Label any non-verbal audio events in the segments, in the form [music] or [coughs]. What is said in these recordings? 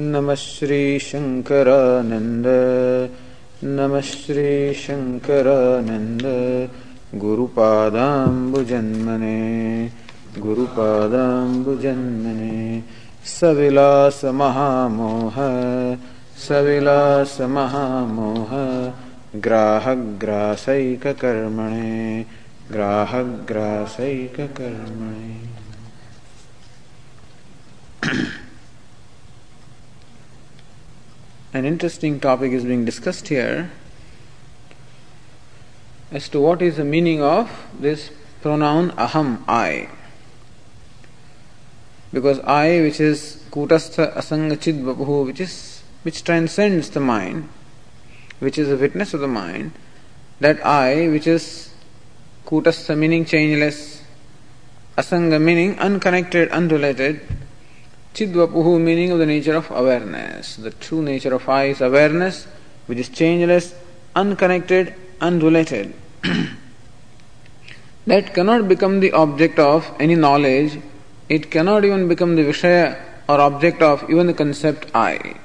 नमः श्रीशङ्करानन्द नमः श्रीशङ्करानन्द। गुरुपादाम्बुजन्मने गुरुपादाम्बुजन्मने। सविलासमहामोह सविलासमहामोह। ग्राहग्रासैककर्मणे ग्राहग्रासैककर्मणे An interesting topic is being discussed here as to what is the meaning of this pronoun aham, I. Because I, which is kutastha asanga chidvapuhu, which is which transcends the mind, which is a witness of the mind, that I, which is kutastha meaning changeless, asanga meaning unconnected, unrelated, Chidvapuhu meaning of the nature of awareness. The true nature of I is awareness, which is changeless, unconnected, unrelated. [clears throat] that cannot become the object of any knowledge. It cannot even become the Vishaya or object of even the concept I.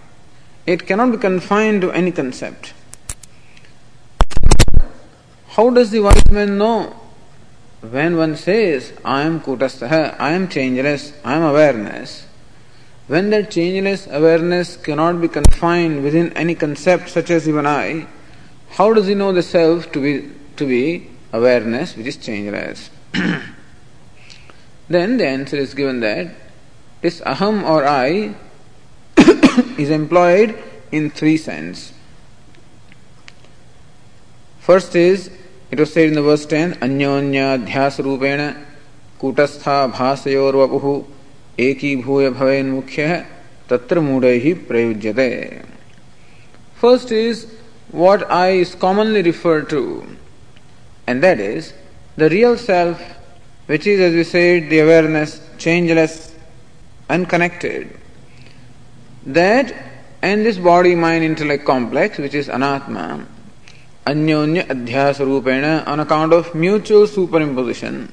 It cannot be confined to any concept. How does the wise man know? When one says, I am kutastaha, I am changeless, I am awareness, when that changeless awareness cannot be confined within any concept such as even I, how does he know the self to be to be awareness which is changeless? [clears throat] then the answer is given that this aham or I [coughs] is employed in three sense. First is it was said in the verse 10 Anyonya dhyas rupena kutastha bhasayorvapuhu एकीभूय भवेन मुख्य तत्र मूढ़ ही प्रयुज्यते first is what I is commonly referred to, and that is the real self, which is, as we said, the awareness, changeless, unconnected. That and this body mind intellect complex, which is anatma, anyonya adhyas rupena, on account of mutual superimposition,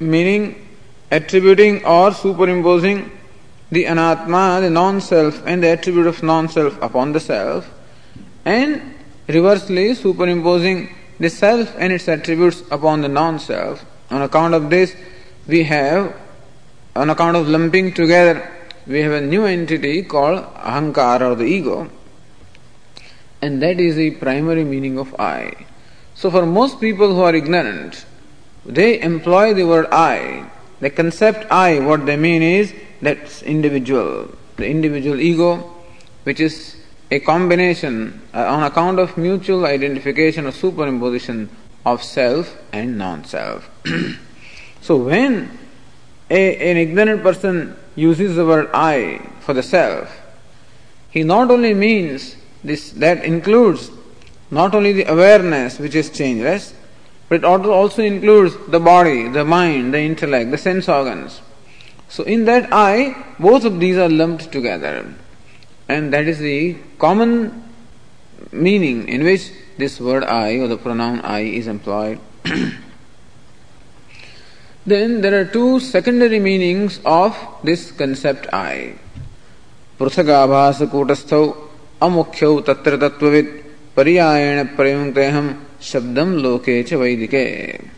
meaning attributing or superimposing the anatma, the non self, and the attribute of non self upon the self, and reversely superimposing the self and its attributes upon the non self. On account of this, we have, on account of lumping together, we have a new entity called ahankara or the ego, and that is the primary meaning of I. So, for most people who are ignorant, they employ the word I the concept I, what they mean is that individual, the individual ego, which is a combination uh, on account of mutual identification or superimposition of self and non self. [clears throat] so, when a, an ignorant person uses the word I for the self, he not only means this, that includes not only the awareness which is changeless, but it also includes the body, the mind, the intellect, the sense organs. So, in that I, both of these are lumped together. And that is the common meaning in which this word I or the pronoun I is employed. [clears throat] then there are two secondary meanings of this concept I. पृथगाभास कूटस्थौ अमुख्यौ तत्र तत्वविद पर्यायण प्रयुक्तेहम Shabdam loke cha vaidike.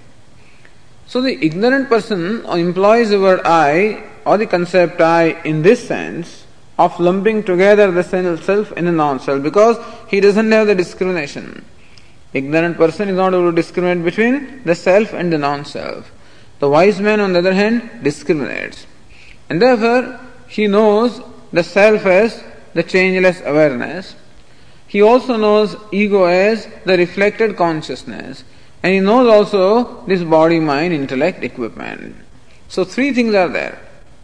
So the ignorant person employs the word I or the concept I in this sense of lumping together the self and the non-self because he doesn't have the discrimination. Ignorant person is not able to discriminate between the self and the non-self. The wise man on the other hand discriminates. And therefore he knows the self as the changeless awareness he also knows ego as the reflected consciousness, and he knows also this body, mind, intellect, equipment. So, three things are there.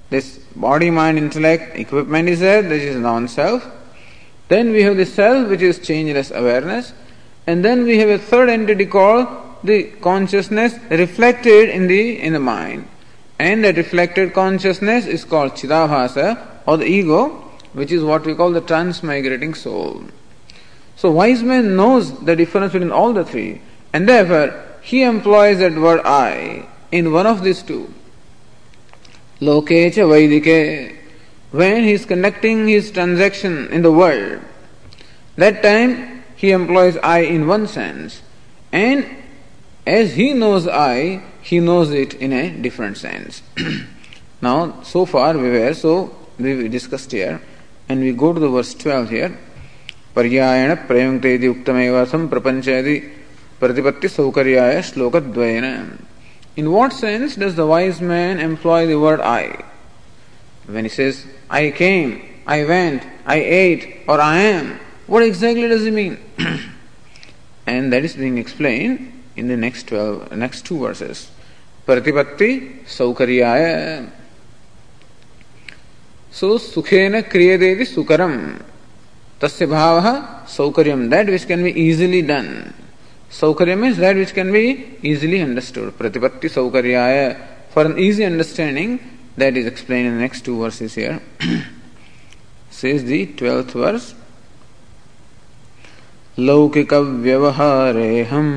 This body, mind, intellect, equipment is there, this is non self, Then we have the self, which is changeless awareness. And then we have a third entity called the consciousness reflected in the in the mind. And that reflected consciousness is called Chidabhasa or the ego, which is what we call the transmigrating soul. So wise man knows the difference between all the three, and therefore he employs that word I in one of these two. Lokecha Vaidike, when he is conducting his transaction in the world, that time he employs I in one sense, and as he knows I, he knows it in a different sense. [clears throat] now, so far we were, so we discussed here, and we go to the verse 12 here. पर्यायण प्रयुक्त यदि उक्तमेवासम प्रपंच यदि प्रतिपत्ति सौकर्याय श्लोक द्वयन in what sense does the wise man employ the word I when is I came I went I ate or I am what exactly does mean and that is being explain in the next twelve next two verses प्रतिपत्ति सौकर्याय सो सुखेन क्रियते सुकरम तस्य भाव सौकर्यम that which can be easily done सौकर्य means that which can be easily understood प्रतिपत्ति सौकर्याय. For an easy understanding that is explain in next two verse is here says the twelfth verse लौकिक व्यवहारे हम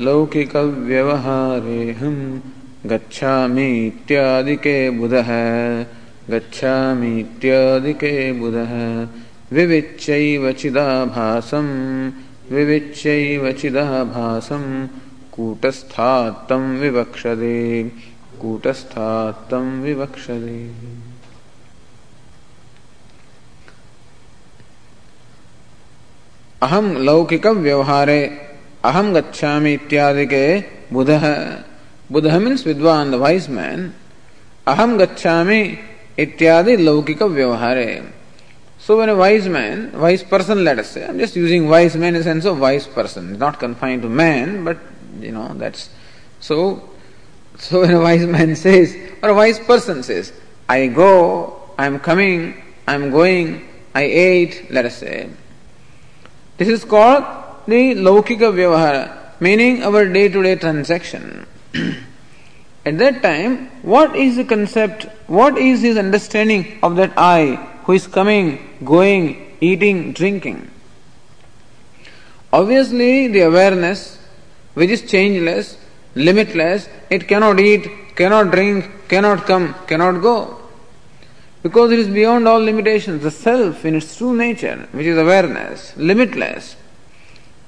लौकिक व्यवहारे हम गच्छा बुध गच्छा इत्यादि के बुध है विविच्यैव चिदाभासं विविच्यैव चिदाभासं, कूटस्थात्तं विवक्षते कूटस्थात्तं विवक्षते अहम लौकिक व्यवहारे अहम गच्छामि इत्यादि के बुध बुध मीन्स विद्वान द वाइज मैन अहम गच्छामि इत्यादि लौकिक व्यवहारे So when a wise man, wise person let us say, I'm just using wise man in the sense of wise person, not confined to man, but you know, that's so so when a wise man [laughs] says, or a wise person says, I go, I'm coming, I'm going, I ate, let us say, this is called the Laukika Vyavahara, meaning our day to day transaction. [clears throat] At that time, what is the concept, what is his understanding of that I who is coming, going, eating, drinking? Obviously, the awareness, which is changeless, limitless, it cannot eat, cannot drink, cannot come, cannot go. Because it is beyond all limitations, the self in its true nature, which is awareness, limitless.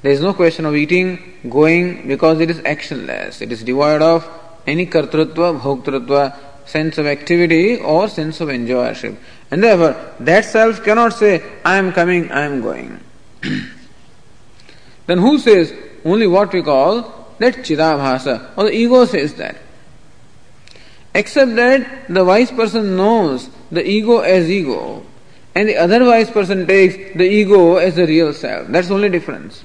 There is no question of eating, going, because it is actionless. It is devoid of any kartrutva, bhoktrutva, sense of activity or sense of enjoyership. And therefore, that self cannot say, I am coming, I am going. [clears throat] then who says only what we call that chidabhasa, or the ego says that. Except that the wise person knows the ego as ego, and the other wise person takes the ego as the real self. That's the only difference.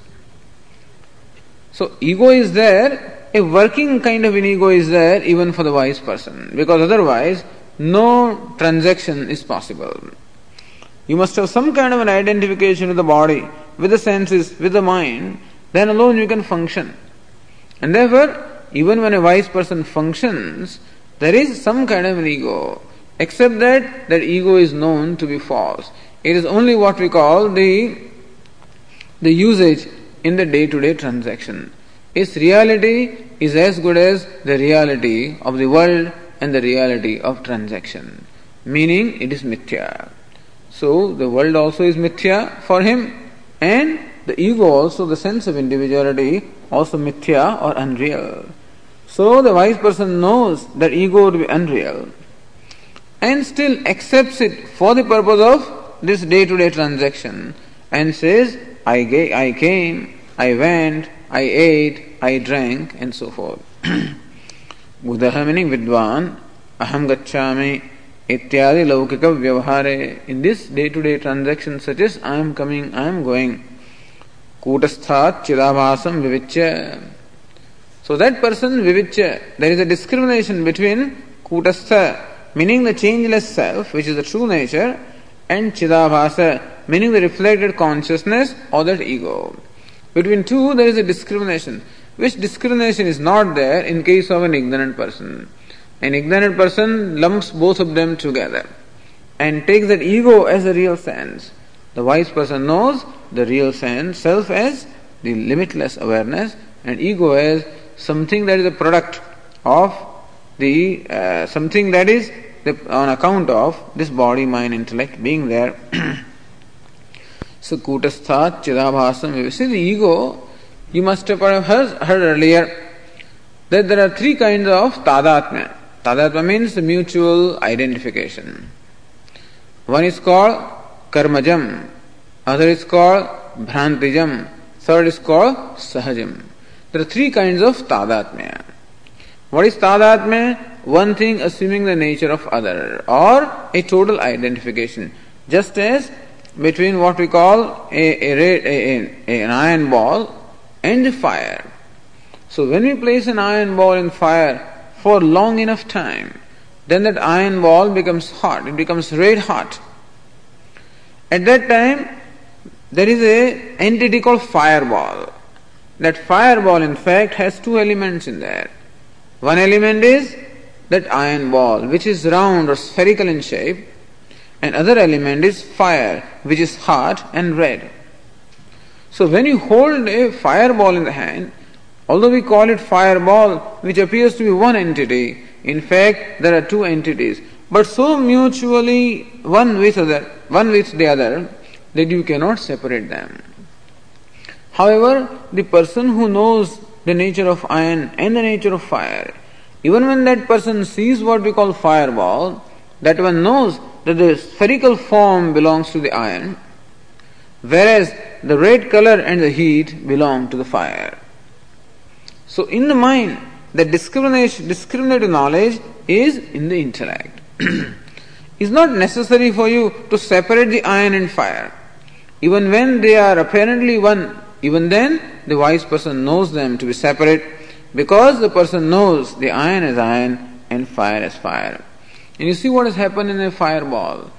So, ego is there, a working kind of an ego is there even for the wise person, because otherwise, no transaction is possible. You must have some kind of an identification with the body, with the senses, with the mind, then alone you can function. And therefore, even when a wise person functions, there is some kind of an ego except that that ego is known to be false. It is only what we call the the usage in the day-to-day transaction. Its reality is as good as the reality of the world and the reality of transaction, meaning it is mithya. So the world also is mithya for him, and the ego also, the sense of individuality, also mithya or unreal. So the wise person knows that ego to be unreal and still accepts it for the purpose of this day to day transaction and says, I, I came, I went, I ate, I drank, and so forth. [clears throat] Buddha meaning Vidwan, Aham Gacchami, ityadi laukika vyavahare. In this day to day transaction, such as I am coming, I am going, kutasthat chidabhasam vivichya. So that person vivichya, there is a discrimination between kutastha meaning the changeless self, which is the true nature, and Chidabhasa, meaning the reflected consciousness or that ego. Between two, there is a discrimination, which discrimination is not there in case of an ignorant person. An ignorant person lumps both of them together and takes that ego as a real sense. The wise person knows the real sense, self as the limitless awareness, and ego as something that is a product of the uh, something that is the, on account of this body, mind, intellect being there. [clears throat] so kutasthat chidabhasam. You see the ego, you must have heard, heard earlier that there are three kinds of tadatma. Tadatma means mutual identification. One is called karmajam, other is called bhrantijam, third is called sahajam. There are three kinds of tadatmya. What is tadatmya? One thing assuming the nature of other, or a total identification. Just as between what we call a, a, a, a, an iron ball and the fire. So when we place an iron ball in fire for long enough time, then that iron ball becomes hot, it becomes red hot. At that time, there is a entity called fireball. That fireball, in fact, has two elements in there. One element is that iron ball, which is round or spherical in shape, and other element is fire, which is hot and red. So when you hold a fireball in the hand, although we call it fireball, which appears to be one entity, in fact there are two entities, but so mutually one with other, one with the other, that you cannot separate them. However, the person who knows the nature of iron and the nature of fire, even when that person sees what we call fireball, that one knows that the spherical form belongs to the iron, whereas the red color and the heat belong to the fire. So, in the mind, the discriminative knowledge is in the intellect. [clears throat] it's not necessary for you to separate the iron and fire. Even when they are apparently one, even then the wise person knows them to be separate because the person knows the iron as iron and fire as fire. And you see what has happened in a fireball.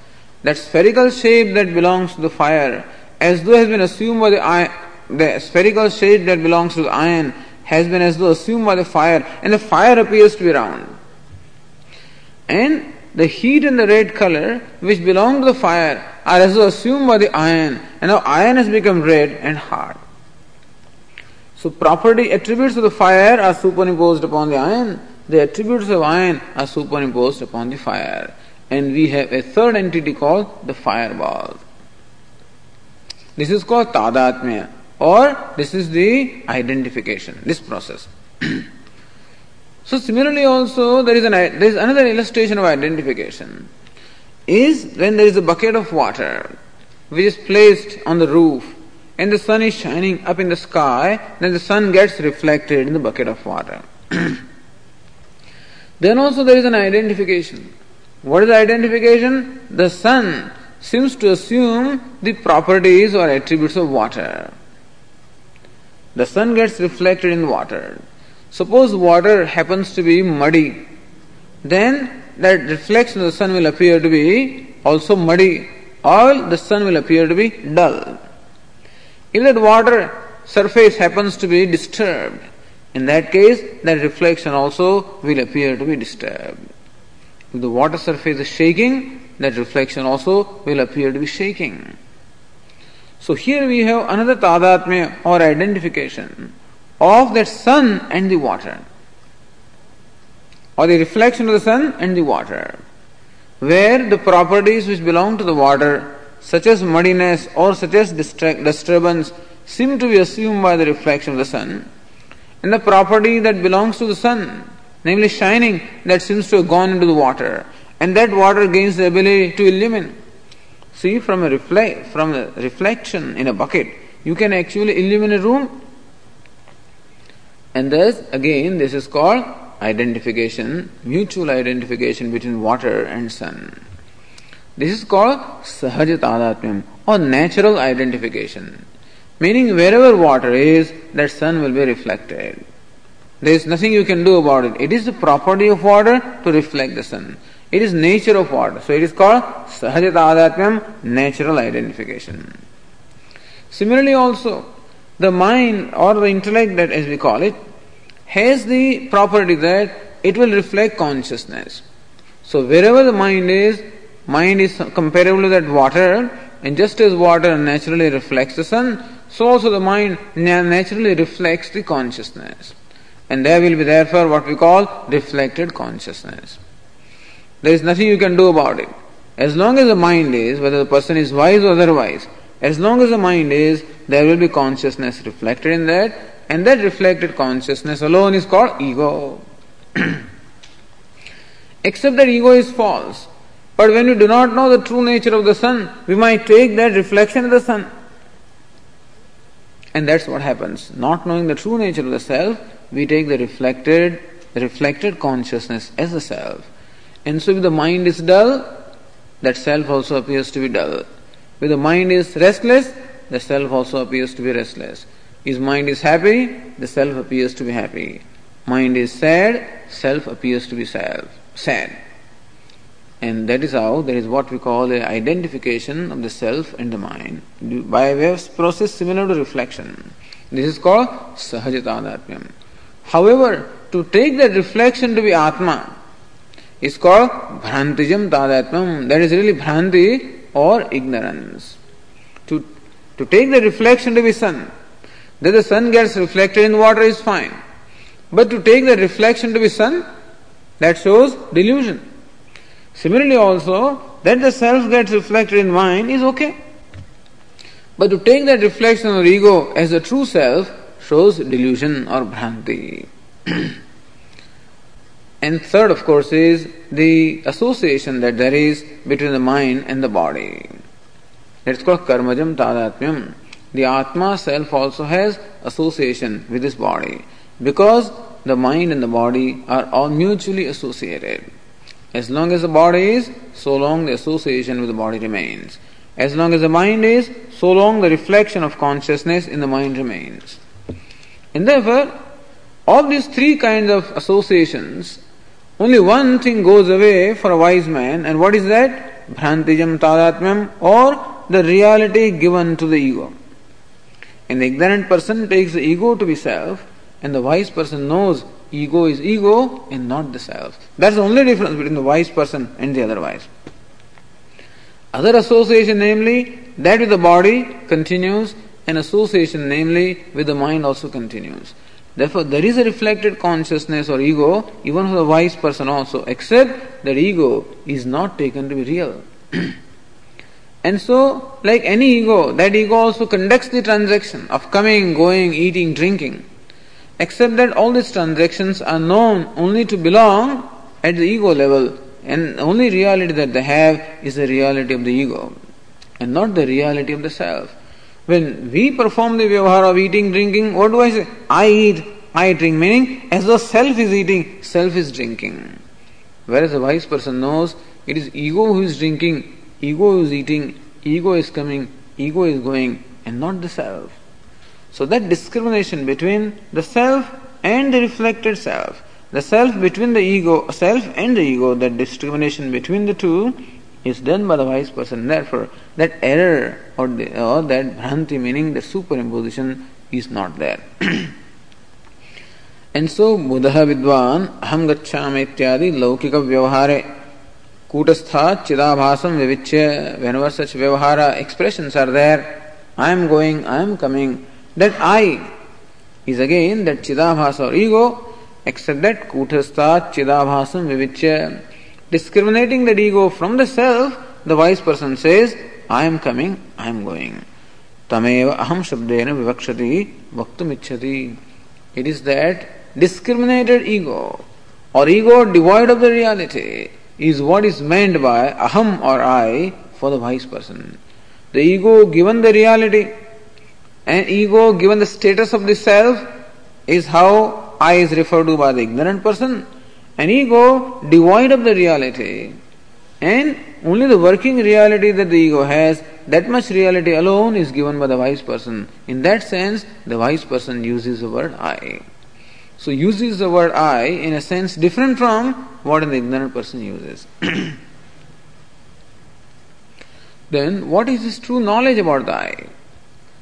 That spherical shape that belongs to the fire, as though has been assumed by the iron, the spherical shape that belongs to the iron has been as though assumed by the fire, and the fire appears to be round. And the heat and the red color, which belong to the fire, are as though assumed by the iron, and now iron has become red and hard. So, property attributes of the fire are superimposed upon the iron, the attributes of iron are superimposed upon the fire. And we have a third entity called the fireball. This is called tadatmya, or this is the identification, this process. [clears throat] So similarly also there is, an, there is another illustration of identification is when there is a bucket of water which is placed on the roof and the sun is shining up in the sky, then the sun gets reflected in the bucket of water. [clears throat] then also there is an identification. What is the identification? The sun seems to assume the properties or attributes of water. The sun gets reflected in water. Suppose water happens to be muddy, then that reflection of the sun will appear to be also muddy, or the sun will appear to be dull. If that water surface happens to be disturbed, in that case, that reflection also will appear to be disturbed. If the water surface is shaking, that reflection also will appear to be shaking. So here we have another tadatmya or identification of that sun and the water, or the reflection of the sun and the water, where the properties which belong to the water, such as muddiness or such as disturbance, seem to be assumed by the reflection of the sun, and the property that belongs to the sun, namely shining, that seems to have gone into the water, and that water gains the ability to illumine. See, from a reflect, from a reflection in a bucket, you can actually illumine a room and thus, again, this is called identification, mutual identification between water and sun. This is called sahaja tadatmyam or natural identification. Meaning, wherever water is, that sun will be reflected. There is nothing you can do about it. It is the property of water to reflect the sun. It is nature of what? So it is called Sahajatadatmyam, natural identification. Similarly also, the mind or the intellect that as we call it, has the property that it will reflect consciousness. So wherever the mind is, mind is comparable to that water, and just as water naturally reflects the sun, so also the mind naturally reflects the consciousness. And there will be therefore what we call reflected consciousness. There is nothing you can do about it. As long as the mind is, whether the person is wise or otherwise, as long as the mind is, there will be consciousness reflected in that, and that reflected consciousness alone is called ego. [clears throat] Except that ego is false. But when we do not know the true nature of the sun, we might take that reflection of the sun. And that's what happens. Not knowing the true nature of the self, we take the reflected, reflected consciousness as the self. And so if the mind is dull, that self also appears to be dull. If the mind is restless, the self also appears to be restless. His mind is happy, the self appears to be happy. Mind is sad, self appears to be sad. sad. And that is how there is what we call the identification of the self and the mind by of process similar to reflection. This is called sahajatadatmyam. However, to take that reflection to be Atma is called Bhrantijam Tadatmam. That is really Bhranti or ignorance. To, to take the reflection to be sun, that the sun gets reflected in water is fine. But to take the reflection to be sun, that shows delusion. Similarly, also, that the self gets reflected in mind is okay. But to take that reflection or ego as the true self shows delusion or bhranti. [clears throat] and third, of course, is the association that there is between the mind and the body. That's called karmajam tadatmyam. The Atma self also has association with this body because the mind and the body are all mutually associated. As long as the body is, so long the association with the body remains. As long as the mind is, so long the reflection of consciousness in the mind remains. And therefore, of these three kinds of associations, only one thing goes away for a wise man, and what is that? Bhrantijam tadatmyam, or the reality given to the ego. And the ignorant person takes the ego to be self, and the wise person knows ego is ego and not the self. That's the only difference between the wise person and the otherwise. Other association, namely, that with the body continues, and association, namely, with the mind also continues. Therefore, there is a reflected consciousness or ego, even for the wise person also, except that ego is not taken to be real. [clears throat] and so, like any ego, that ego also conducts the transaction of coming, going, eating, drinking except that all these transactions are known only to belong at the ego level, and only reality that they have is the reality of the ego, and not the reality of the self. When we perform the vyavahara of eating, drinking, what do I say? I eat, I drink, meaning as though self is eating, self is drinking. Whereas a wise person knows it is ego who is drinking, ego who is eating, ego is coming, ego is going, and not the self. So that discrimination between the self and the reflected self, the self between the ego, self and the ego, that discrimination between the two is done by the wise person. Therefore, that error or, the, or that bhranti, meaning the superimposition, is not there. [clears throat] and so, buddha vidwan, aham gacchami ityadi laukika vyavahare kutastha chidabhasam vivichya, whenever such vyavahara expressions are there, I am going, I am coming, that I is again that Chidabhasa or ego, except that Kutastha Chidabhasam Vivichya. Discriminating that ego from the self, the wise person says, I am coming, I am going. Tameva aham shabdena vivakshati vaktum. It is that discriminated ego or ego devoid of the reality is what is meant by aham or I for the wise person. The ego given the reality and ego, given the status of the self, is how I is referred to by the ignorant person. An ego devoid of the reality, and only the working reality that the ego has, that much reality alone is given by the wise person. In that sense, the wise person uses the word I. So uses the word I in a sense different from what an ignorant person uses. [coughs] then what is his true knowledge about the I?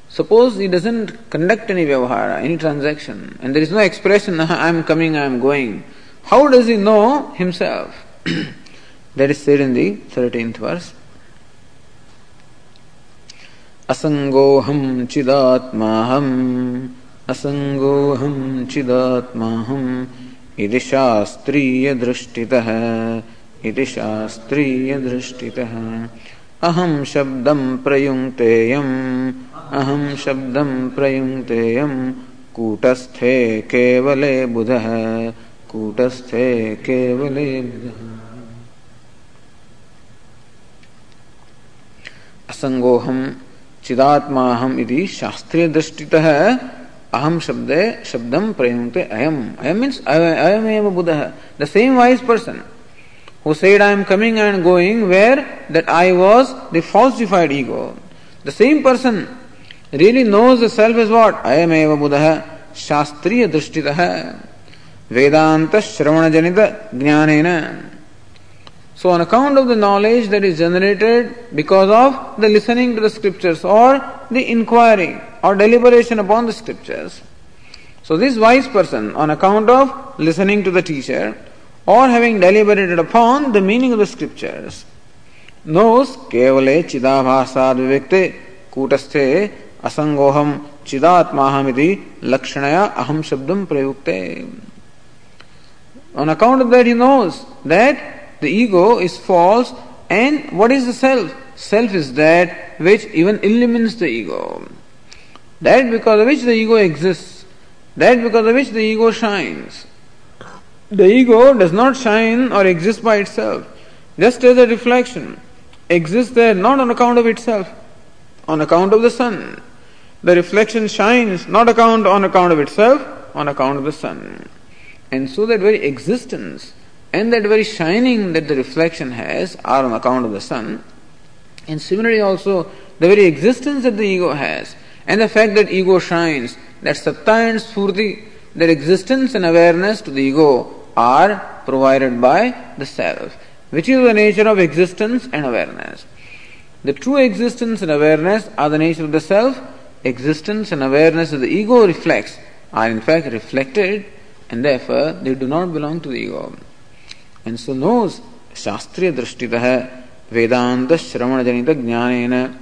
Suppose he doesn't conduct any vyavahara, any transaction, and there is no expression, [laughs] I am coming, I am going. How does he know himself? [clears throat] that is said in the 13th verse. असंगोहम चिदात्माहम असंगोहम चिदात्माहम इति शास्त्रीय दृष्टितः इति शास्त्रीय दृष्टितः अहम शब्दम प्रयुङ्क्तेयम् अहम शब्दम प्रयुङ्क्तेयम् कूटस्थे केवले बुधः कूटस्थे केवले असंगोहम चिदात्माहम इति शास्त्रीय दृष्टितः अहम शब्द शब्दम प्रयुक्ते अयम अयम मीन्स अयम एव बुधः the same wise person who said I am coming and going where that I was the falsified ego. The same person really knows the self as what? I am eva buddha shastriya drishtitah vedanta shravana janita jnanena. So on account of the knowledge that is generated because of the listening to the scriptures or the inquiry or deliberation upon the scriptures. So this wise person on account of listening to the teacher or having deliberated upon the meaning of the scriptures, knows kevale chidabhasad vivekte kutasthe asangoham chidatmahamiti lakshanaya aham shabdam prayukte. On account of that, he knows that the ego is false and what is the self? Self is that which even illumines the ego. That because of which the ego exists. That because of which the ego shines. The ego does not shine or exist by itself, just as a reflection exists there not on account of itself, on account of the sun. The reflection shines not account on account of itself, on account of the sun. And so that very existence and that very shining that the reflection has are on account of the sun. And similarly also the very existence that the ego has and the fact that ego shines, that satta and spurti, that existence and awareness to the ego are provided by the self, which is the nature of existence and awareness. The true existence and awareness are the nature of the self. Existence and awareness of the ego reflects are in fact reflected and therefore they do not belong to the ego. And so knows Shastriya Drishtitah Vedanta Shravana Janita Jnanena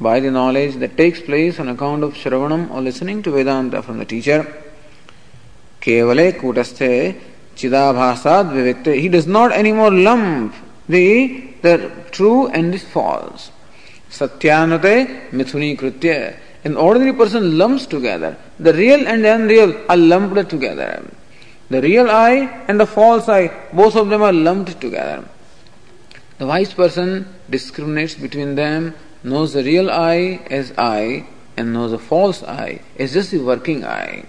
by the knowledge that takes place on account of Shravanam or listening to Vedanta from the teacher. Kevale Kutasthe Chidabhasad Vivekte. He does not anymore lump the, the true and the false. Mithuni Kritya. An ordinary person lumps together. The real and unreal are lumped together. The real I and the false I, both of them are lumped together. The wise person discriminates between them, knows the real I as I, and knows the false I as just the working I.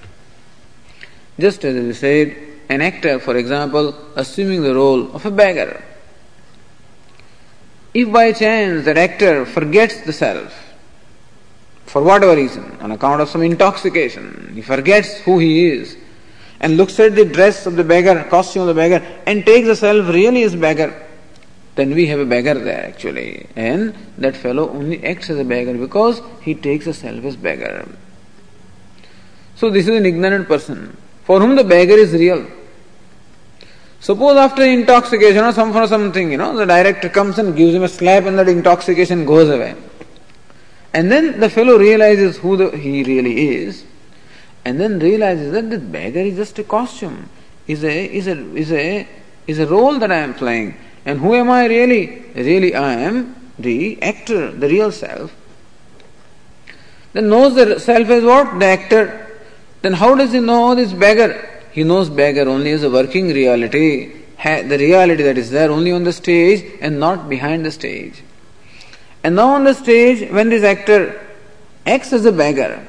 Just as we said, an actor, for example, assuming the role of a beggar. If by chance that actor forgets the self, for whatever reason, on account of some intoxication, he forgets who he is, and looks at the dress of the beggar, costume of the beggar, and takes the self really as beggar, then we have a beggar there actually. And that fellow only acts as a beggar because he takes the self as beggar. So this is an ignorant person for whom the beggar is real. Suppose after intoxication or some for something, you know, the director comes and gives him a slap and that intoxication goes away. And then the fellow realizes who the, he really is, and then realizes that this beggar is just a costume, is a is a is a is a role that I am playing. And who am I really? Really I am the actor, the real self. Then knows the self as what? The actor. Then how does he know this beggar? He knows beggar only as a working reality, the reality that is there only on the stage and not behind the stage. And now on the stage, when this actor acts as a beggar,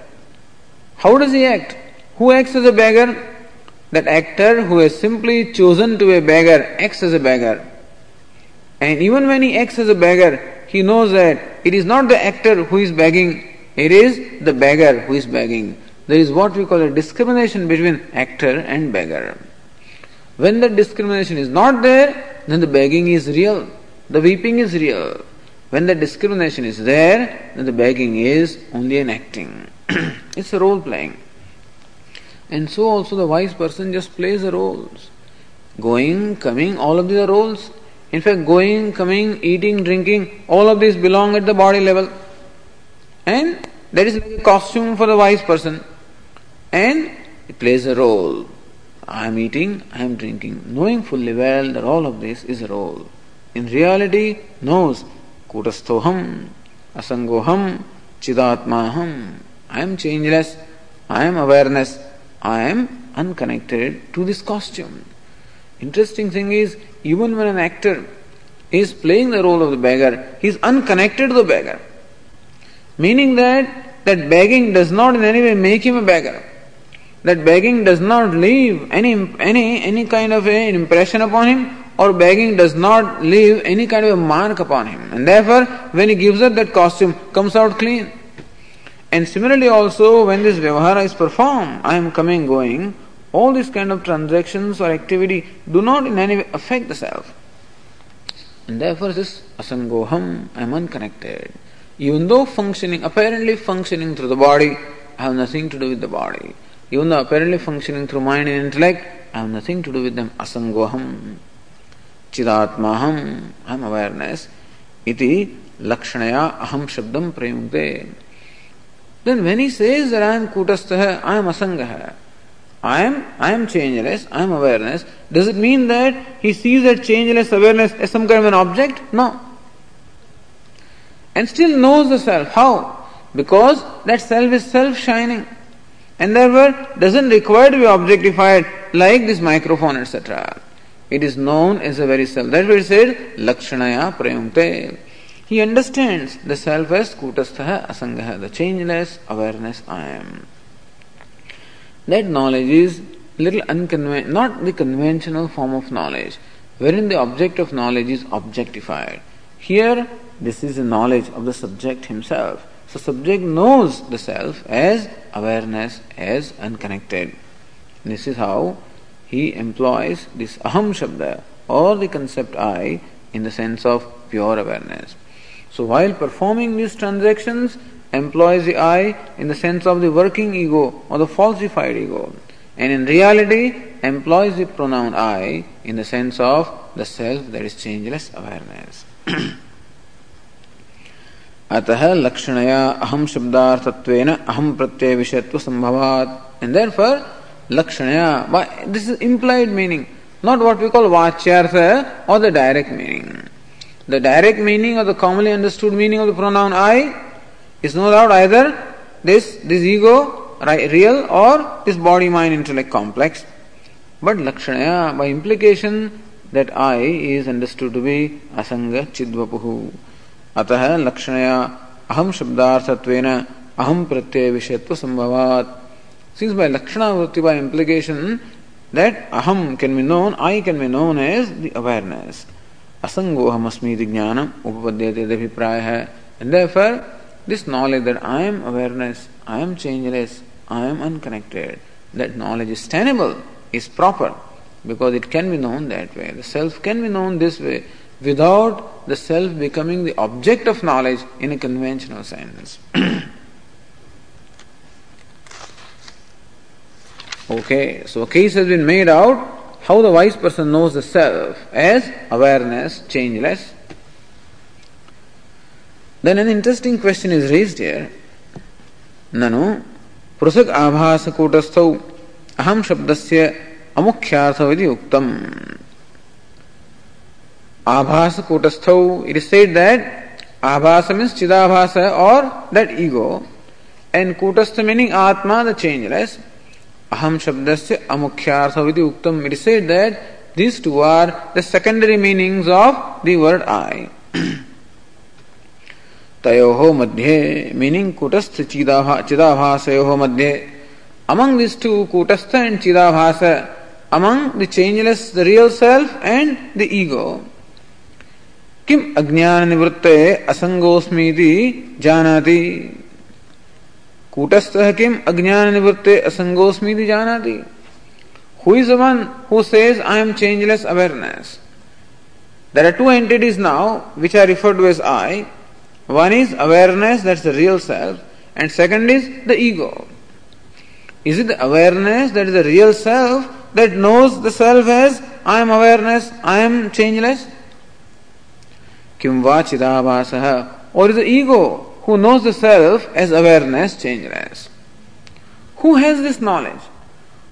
how does he act? Who acts as a beggar? That actor who has simply chosen to be a beggar acts as a beggar. And even when he acts as a beggar, he knows that it is not the actor who is begging, it is the beggar who is begging. there is what we call a discrimination between actor and beggar. When the discrimination is not there, then the begging is real, the weeping is real. When the discrimination is there, then the begging is only an acting. [clears throat] it's a role playing. And so also the wise person just plays the roles. Going, coming, all of these are roles. In fact, going, coming, eating, drinking, all of these belong at the body level. And that is like a costume for the wise person. And it plays a role. I am eating, I am drinking, knowing fully well that all of this is a role. In reality, knows Kutasthoham, Asangoham, Chidatmaham. I am changeless, I am awareness, I am unconnected to this costume. Interesting thing is, even when an actor is playing the role of the beggar, he is unconnected to the beggar. Meaning that that begging does not in any way make him a beggar. That begging does not leave any any any kind of an impression upon him, or begging does not leave any kind of a mark upon him. And therefore, when he gives up that costume, comes out clean. And similarly also, when this vyavahara is performed, I am coming, going, all these kind of transactions or activity do not in any way affect the self. And therefore this asangoham, I am unconnected. Even though functioning, apparently functioning through the body, I have nothing to do with the body. Even though apparently functioning through mind and intellect, I have nothing to do with them. Asangoham, चिदात्मा हम हम awareness इति लक्षणया अहम शब्दम प्रयुक्ते then when he says that I am कूटस्थ है I am असंग है I am I am changeless I am awareness does it mean that he sees that changeless awareness as some kind of an object no and still knows the self how because that self is self shining and therefore doesn't required be objectified like this microphone etcetera It is known as a very self. That's why it said Lakshanaya Prayumte. He understands the self as Kutastha Asangaha, the changeless awareness I am that knowledge is little unconven- not the conventional form of knowledge, wherein the object of knowledge is objectified. Here, this is the knowledge of the subject himself. So, subject knows the self as awareness, as unconnected. This is how he employs this aham shabda or the concept I in the sense of pure awareness. So, while performing these transactions, employs the I in the sense of the working ego or the falsified ego, and in reality employs the pronoun I in the sense of the self that is changeless awareness. अतः लक्षणया अहम शब्दार्थत्वेन अहम प्रत्यय विषयत्व संभवात and therefore लक्षणया this is implied meaning not what we call vachyartha or the direct meaning the direct meaning or the commonly understood meaning of the pronoun I is no doubt either this, this ego, right, real, or this body mind intellect complex. But Lakshanaya, by implication, that I is understood to be Asanga Chidvapuhu. अतः लक्षणया अहम शब्दार्थत्वेन अहम प्रत्यय विषयत्व संभवात since by lakshana vritti by implication that aham can be known i can be known as the awareness asangoham asmi jnanam upapadyate abhipraya hai and therefore This knowledge that I am awareness, I am changeless, I am unconnected, that knowledge is tenable, is proper, because it can be known that way. The self can be known this way without the self becoming the object of knowledge in a conventional sense. [clears throat] Okay, so a case has been made out how the wise person knows the self as awareness, changeless. Then an interesting question is raised here. Nanu, prasak abhasa पृथक aham shabdasya amukhyartha vidi uktam. Abhasa आभासकूटस्थौ it is said that abhasa means chidabhasa or that ego and kutastha meaning atma, the changeless. अहम शब्द से अमुख्यार्थविधि उत्तम it that this two are the secondary meanings of the word I तयोहो मध्ये meaning कूटस्थ चिदाभा चिदाभास योहो अमंग दिस टू कूटस्थ एंड चिदाभास among the changeless the real self and the ego किम अज्ञान निवृत्ते असंगोस्मीति जानाति कूटस्थ किम? अज्ञान निवृत्ते असंगोस्मी दि जाना दी हुई जमन who says I am changeless awareness there are two entities now which are referred to as I one is awareness that's the real self and second is the ego is it awareness that is the real self that knows the self as I am awareness I am changeless किम वा or is ego who knows the self as awareness, changeless? Who has this knowledge?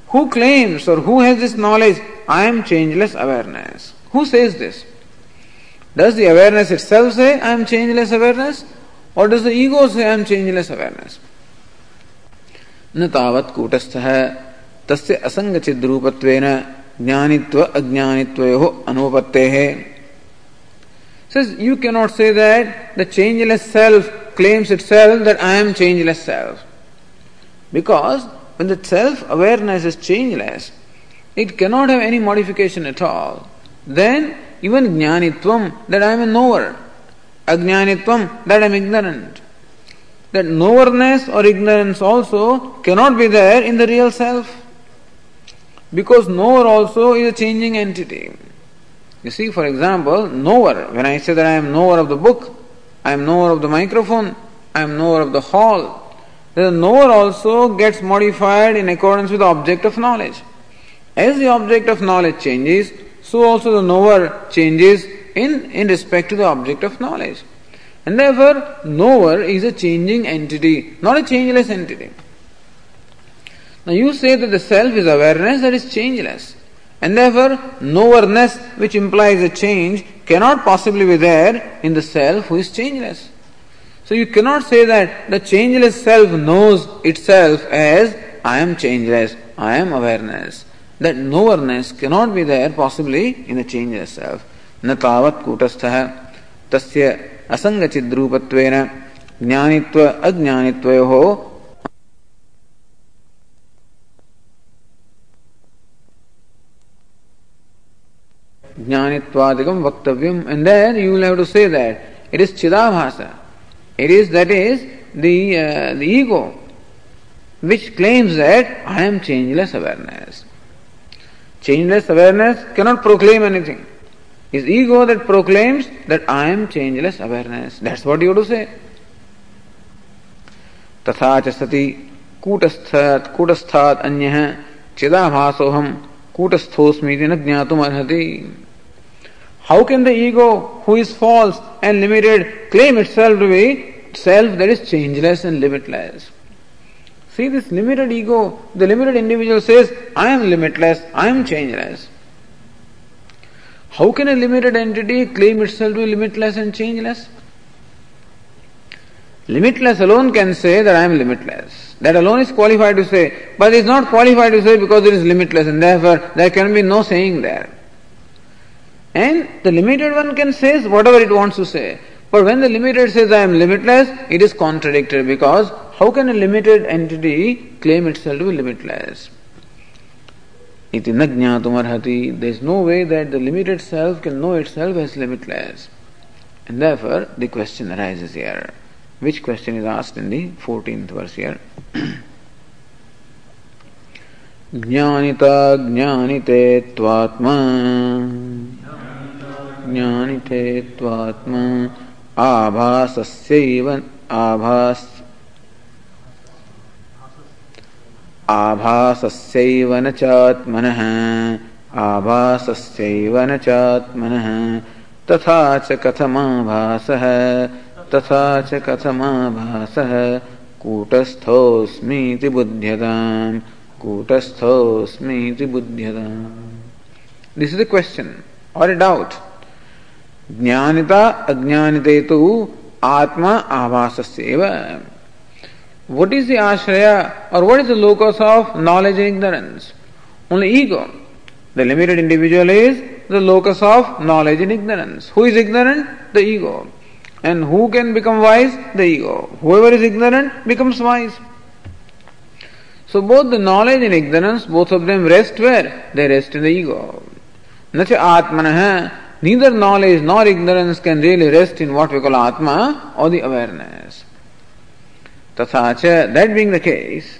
Who claims or who has this knowledge? I am changeless awareness. Who says this? Does the awareness itself say I am changeless awareness? Or does the ego say I am changeless awareness? न तावत् कूटस्थः तस्य असङ्गचिद्रूपत्वेन ज्ञानित्व अज्ञानित्वयोः अनुपत्तेः says you cannot say that the changeless self claims itself that I am changeless self because when the self awareness is changeless, it cannot have any modification at all. Then even jnanitvam, that I am a knower, ajnanitvam, that I am ignorant. That knowerness or ignorance also cannot be there in the real self. Because knower also is a changing entity. You see, for example, knower, when I say that I am knower of the book, I am knower of the microphone, I am knower of the hall, the knower also gets modified in accordance with the object of knowledge. As the object of knowledge changes, so also the knower changes in, in respect to the object of knowledge. And therefore, knower is a changing entity, not a changeless entity. Now you say that the self is awareness that is changeless. And therefore, knowerness, which implies a change, cannot possibly be there in the self who is changeless. So you cannot say that the changeless self knows itself as I am changeless, I am awareness. That knowerness cannot be there possibly in the changeless self. न तावत् कूटस्थः तस्य असङ्गचिद्रूपत्वेन ज्ञानित्व अज्ञानित्वयोः ज्ञानित्वादिकं वक्तव्यम् and then you will have to say that it is chidabhasa It is that is the, uh, the ego which claims that I am changeless awareness. Changeless awareness cannot proclaim anything. It's ego that proclaims that I am changeless awareness. That's what you have to say. तथा च सति कूटस्थात् कूटस्थात् अन्यः चिदाभासोऽहं कूटस्थोऽस्मीति न ज्ञातुम् अर्हति How can the ego, who is false and limited, claim itself to be self that is changeless and limitless? See this limited ego, the limited individual says, I am limitless, I am changeless. How can a limited entity claim itself to be limitless and changeless? Limitless alone can say that I am limitless. That alone is qualified to say, but it is not qualified to say because it is limitless and therefore there can be no saying there. And the limited one can say whatever it wants to say. But when the limited says I am limitless, it is contradictory because how can a limited entity claim itself to be limitless? Iti najñātum There is no way that the limited self can know itself as limitless. And therefore, the question arises here. Which question is asked in the 14th verse here? [clears throat] ज्ञानिता ज्ञानिते त्वात्मा। ज्ञानिते त्वात्मा। आभासस्यैव आभास। आभासस्यैव न चात्मनः। आभासस्यैव न चात्मनः। तथा च कथमाभासः। तथा च कथमाभासः। कूटस्थोऽस्मीति बुध्यताम् कूटस्थस्मी Buddha this is a question or doubt ज्ञानिता अज्ञानिते तो आत्मा आभास वट इज़ द आश्रय or what is the locus of knowledge and ignorance only ego the limited individual is the locus of knowledge and ignorance who is ignorant the ego and who can become wise the ego who is ignorant becomes wise So both the knowledge and ignorance, both of them rest where? They rest in the ego. Nacha atmanah Neither knowledge nor ignorance can really rest in what we call Atma or the awareness. Tathacha, that being the case,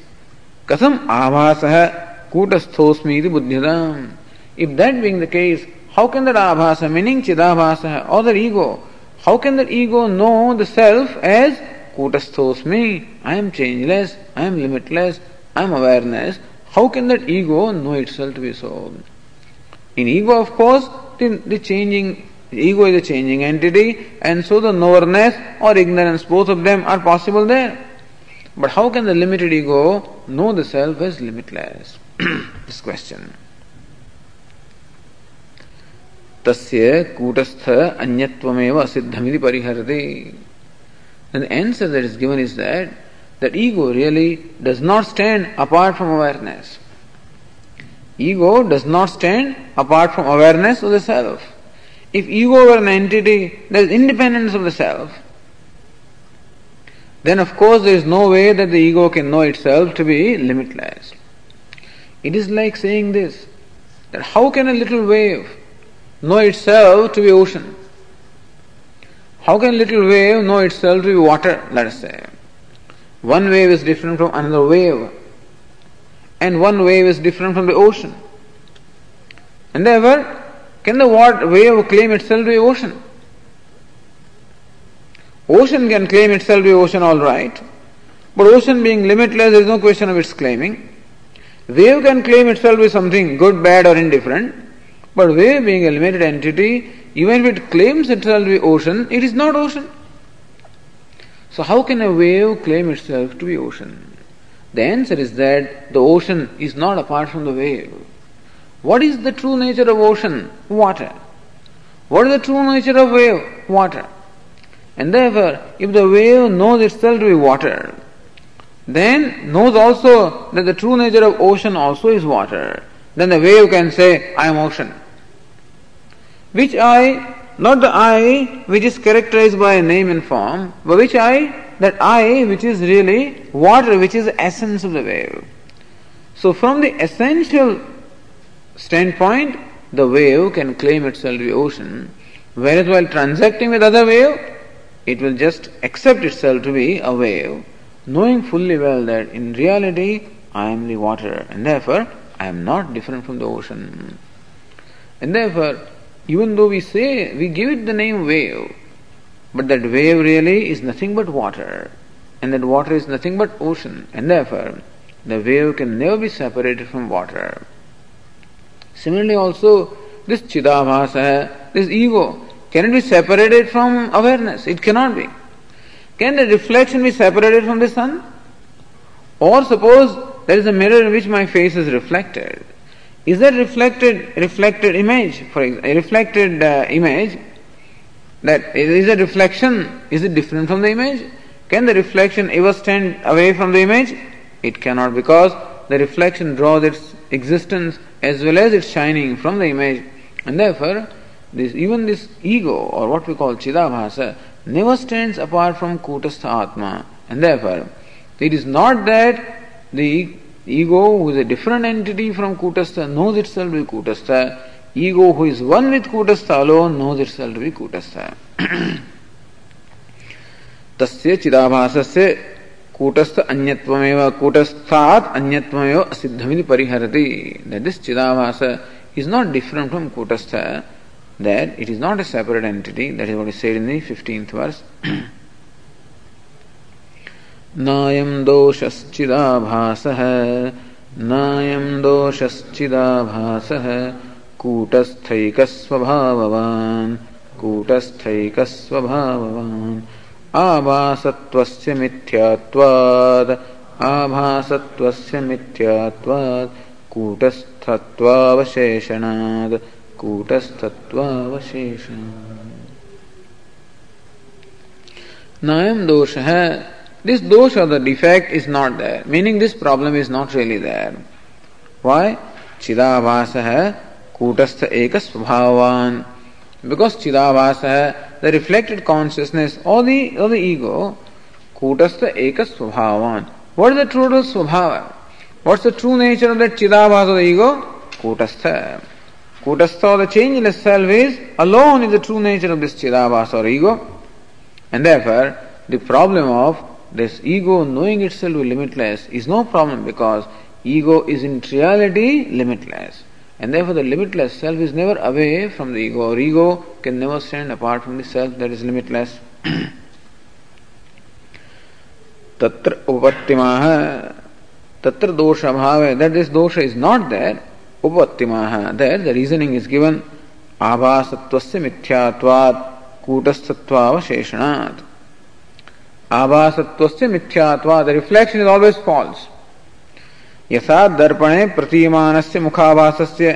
kasam abhasah kutasthosmi. If that being the case, how can that abhasa, meaning chidabhasa, or the ego, how can that ego know the self as kutasthosmi? I am changeless, I am limitless, I am awareness. How can that ego know itself to be so? In ego, of course, the, the changing ego is a changing entity, and so the knowerness or ignorance, both of them are possible there. But how can the limited ego know the self as limitless? [clears throat] this question. तस्य कूटस्थ अन्यत्वमेव असिद्धमिति परिहरते And the answer that is given is that that ego really does not stand apart from awareness. Ego does not stand apart from awareness of the self. If ego were an entity that is independent of the self, then of course there is no way that the ego can know itself to be limitless. It is like saying this that how can a little wave know itself to be ocean? How can a little wave know itself to be water, let us say? One wave is different from another wave, and one wave is different from the ocean. And therefore, can the wave claim itself to be ocean? Ocean can claim itself to be ocean, all right, but ocean being limitless, there is no question of its claiming. Wave can claim itself to be something good, bad, or indifferent, but wave being a limited entity, even if it claims itself to be ocean, it is not ocean. So, how can a wave claim itself to be ocean? The answer is that the ocean is not apart from the wave. What is the true nature of ocean? Water. What is the true nature of wave? Water. And therefore, if the wave knows itself to be water, then knows also that the true nature of ocean also is water, then the wave can say, I am ocean. Which I, not the I which is characterized by a name and form, but which I, that I which is really water, which is the essence of the wave. So from the essential standpoint, the wave can claim itself to be ocean, whereas while transacting with other wave, it will just accept itself to be a wave, knowing fully well that in reality I am the water, and therefore I am not different from the ocean. And therefore, even though we say we give it the name wave, but that wave really is nothing but water, and that water is nothing but ocean, and therefore the wave can never be separated from water. Similarly, also, this chidabhasa, this ego, can it be separated from awareness? It cannot be. Can the reflection be separated from the sun? Or suppose there is a mirror in which my face is reflected. Is that reflected reflected image, for example, reflected uh, image? That is a reflection. Is it different from the image? Can the reflection ever stand away from the image? It cannot because the reflection draws its existence as well as its shining from the image, and therefore, this even this ego or what we call chidabhasa never stands apart from kutastha atma, and therefore, it is not that the Ego, who is a different entity from Kutastha, knows itself to be Kutastha. Ego, who is one with Kutastha alone, knows itself to be Kutastha. तस्य चिदाभासस्य कूटस्थ अन्यत्वमेव कूटस्थात् अन्यत्वमेव असिद्धमिति परिहरति that this चिदाभास is not different from कूटस्थ that it is not a separate entity that is what is said in the 15th verse नायं दोषश्चिदाभासः नायं दोषश्चिदाभासः कूटस्थैकस्वभाववान् कूटस्थैकस्वभाववान्। आभासत्वस्य मिथ्यात्वाद् आभासत्वस्य मिथ्यात्वाद् कूटस्थत्वावशेषणाद् नायम दोष this dosh or the defect is not there, meaning this problem is not really there. Why? Chidabhasa hai kutastha eka svabhavan. Because Chidabhasa hai the reflected consciousness or the, or the ego, kutastha eka svabhavan. What is the true svabhava? What's the true nature of that Chidabhasa of the ego? Kutastha. Kutastha or the changeless self is alone is the true nature of this Chidabhasa or ego. And therefore, the problem of this ego knowing itself to be limitless is no problem because ego is in reality limitless. And therefore the limitless self is never away from the ego, or ego can never stand apart from the self that is limitless. तत्र उपत्तिमाह तत्र दोष अभाव that this dosha is not there उपत्तिमाह there the reasoning is given आभासत्वस्य मिथ्यात्वात् कूटस्थत्वावशेषणात् आभासत्वस्य मिथ्यात्वाद reflection is always false यथा दर्पणे प्रतीयमानस्य मुखाभासस्य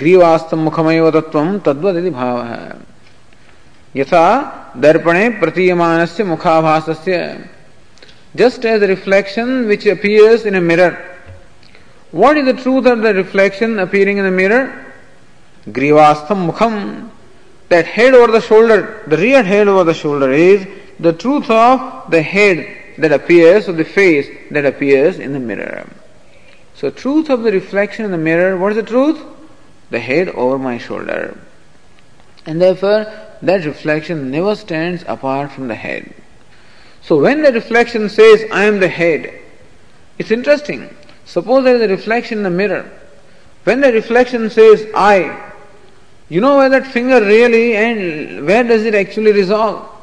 ग्रीवास्तम मुखमयो तत्वम तद्वत इति यथा दर्पणे प्रतीयमानस्य मुखाभासस्य just as reflection which appears in a mirror what is the truth of the reflection appearing in a mirror ग्रीवास्तम Mokham. That head over the shoulder the rear head over the shoulder is the truth of the head that appears or the face that appears in the mirror So, truth of the reflection in the mirror, what is the truth? The head over my shoulder. And therefore, that reflection never stands apart from the head. So, when the reflection says, I am the head, it's interesting. Suppose there is a reflection in the mirror. When the reflection says, I, you know where that finger really and where does it actually resolve?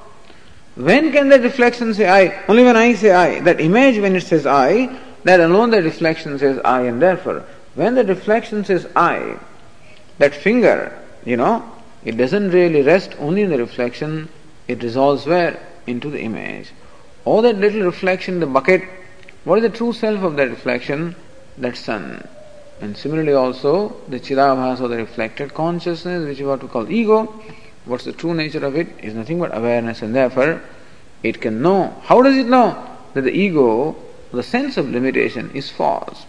When can that reflection say I? Only when I say I. That image, when it says I, that alone the reflection says I, and therefore, when the reflection says I, that finger, you know, it doesn't really rest only in the reflection, it resolves where? Into the image. All that little reflection the bucket, what is the true self of that reflection? That sun. And similarly also, the chidabhas or the reflected consciousness, which is what we call ego, what's the true nature of it? Is nothing but awareness, and therefore, it can know. How does it know? That the ego the sense of limitation is false.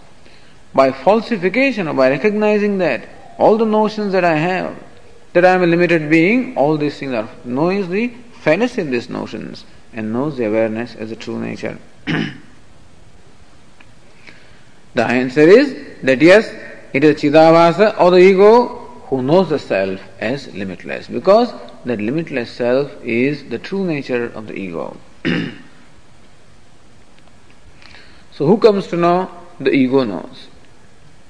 By falsification or by recognizing that all the notions that I have, that I am a limited being, all these things are knows the fallacy of these notions and knows the awareness as a true nature. [coughs] the answer is that yes, it is Chidabhasa or the ego who knows the self as limitless because that limitless self is the true nature of the ego. [clears throat] So who comes to know? The ego knows.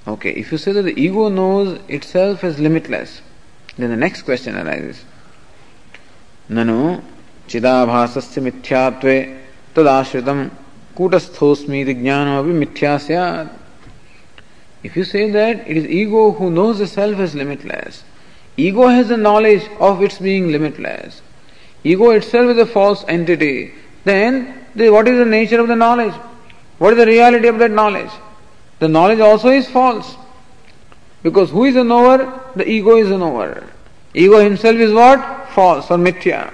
Okay, if you say that the ego knows itself as limitless, then the next question arises. ननु चिदाभासस्य मिथ्यात्वे तदाश्रितम कूटस्थोस्मी ज्ञानमपि मिथ्या स्यात् if you say that it is ego who knows the self as limitless, ego has the knowledge of its being limitless, ego itself is a false entity, then the, what is the nature of the knowledge? What is the reality of that knowledge? The knowledge also is false. Because who is a knower? The ego is a knower. Ego himself is what? False or mithya.